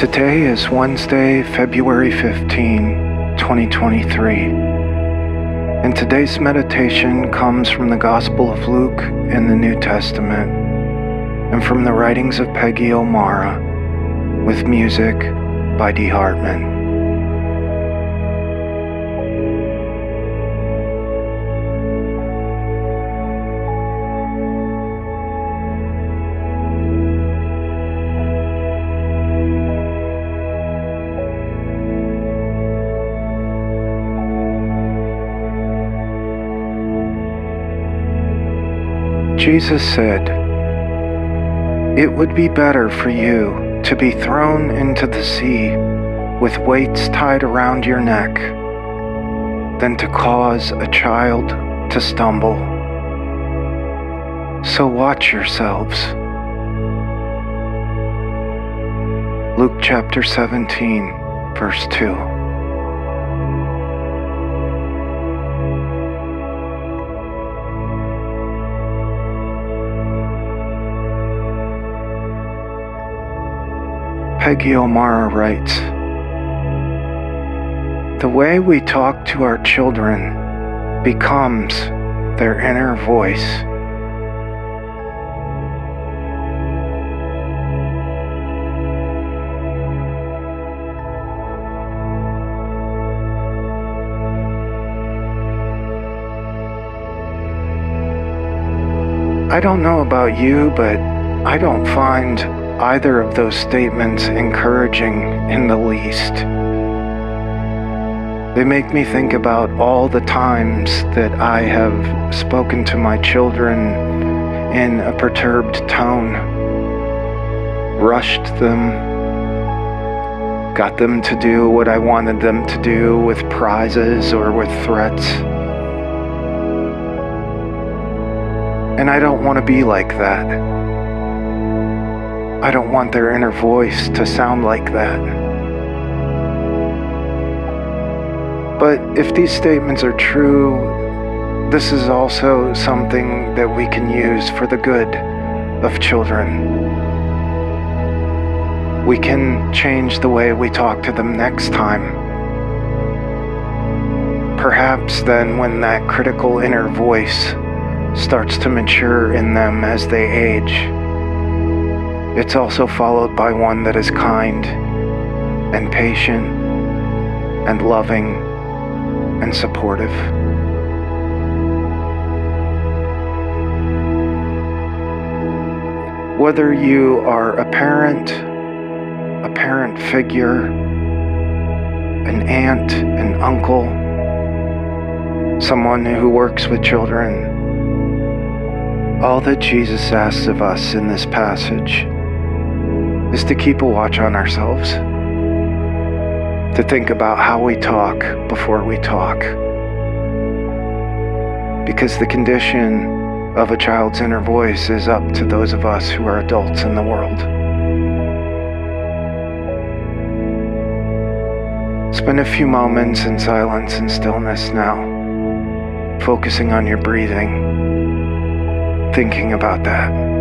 Today is Wednesday, February 15, 2023. And today's meditation comes from the Gospel of Luke in the New Testament and from the writings of Peggy O'Mara with music by Dee Hartman. Jesus said, It would be better for you to be thrown into the sea with weights tied around your neck than to cause a child to stumble. So watch yourselves. Luke chapter 17, verse 2. Peggy O'Mara writes The way we talk to our children becomes their inner voice. I don't know about you, but I don't find either of those statements encouraging in the least. They make me think about all the times that I have spoken to my children in a perturbed tone, rushed them, got them to do what I wanted them to do with prizes or with threats. And I don't want to be like that. I don't want their inner voice to sound like that. But if these statements are true, this is also something that we can use for the good of children. We can change the way we talk to them next time. Perhaps then, when that critical inner voice starts to mature in them as they age, it's also followed by one that is kind and patient and loving and supportive. Whether you are a parent, a parent figure, an aunt, an uncle, someone who works with children, all that Jesus asks of us in this passage is to keep a watch on ourselves, to think about how we talk before we talk. Because the condition of a child's inner voice is up to those of us who are adults in the world. Spend a few moments in silence and stillness now, focusing on your breathing, thinking about that.